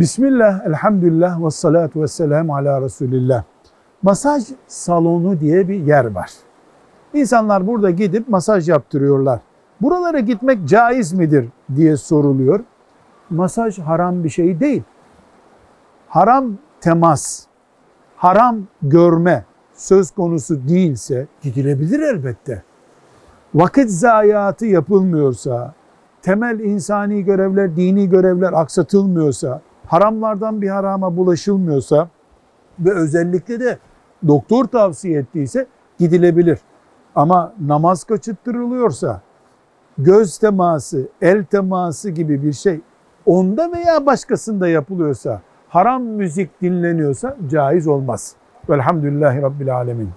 Bismillah, elhamdülillah ve salatu ve selamu ala Resulillah. Masaj salonu diye bir yer var. İnsanlar burada gidip masaj yaptırıyorlar. Buralara gitmek caiz midir diye soruluyor. Masaj haram bir şey değil. Haram temas, haram görme söz konusu değilse gidilebilir elbette. Vakit zayiatı yapılmıyorsa, temel insani görevler, dini görevler aksatılmıyorsa, haramlardan bir harama bulaşılmıyorsa ve özellikle de doktor tavsiye ettiyse gidilebilir. Ama namaz kaçırttırılıyorsa, göz teması, el teması gibi bir şey onda veya başkasında yapılıyorsa, haram müzik dinleniyorsa caiz olmaz. Velhamdülillahi Rabbil Alemin.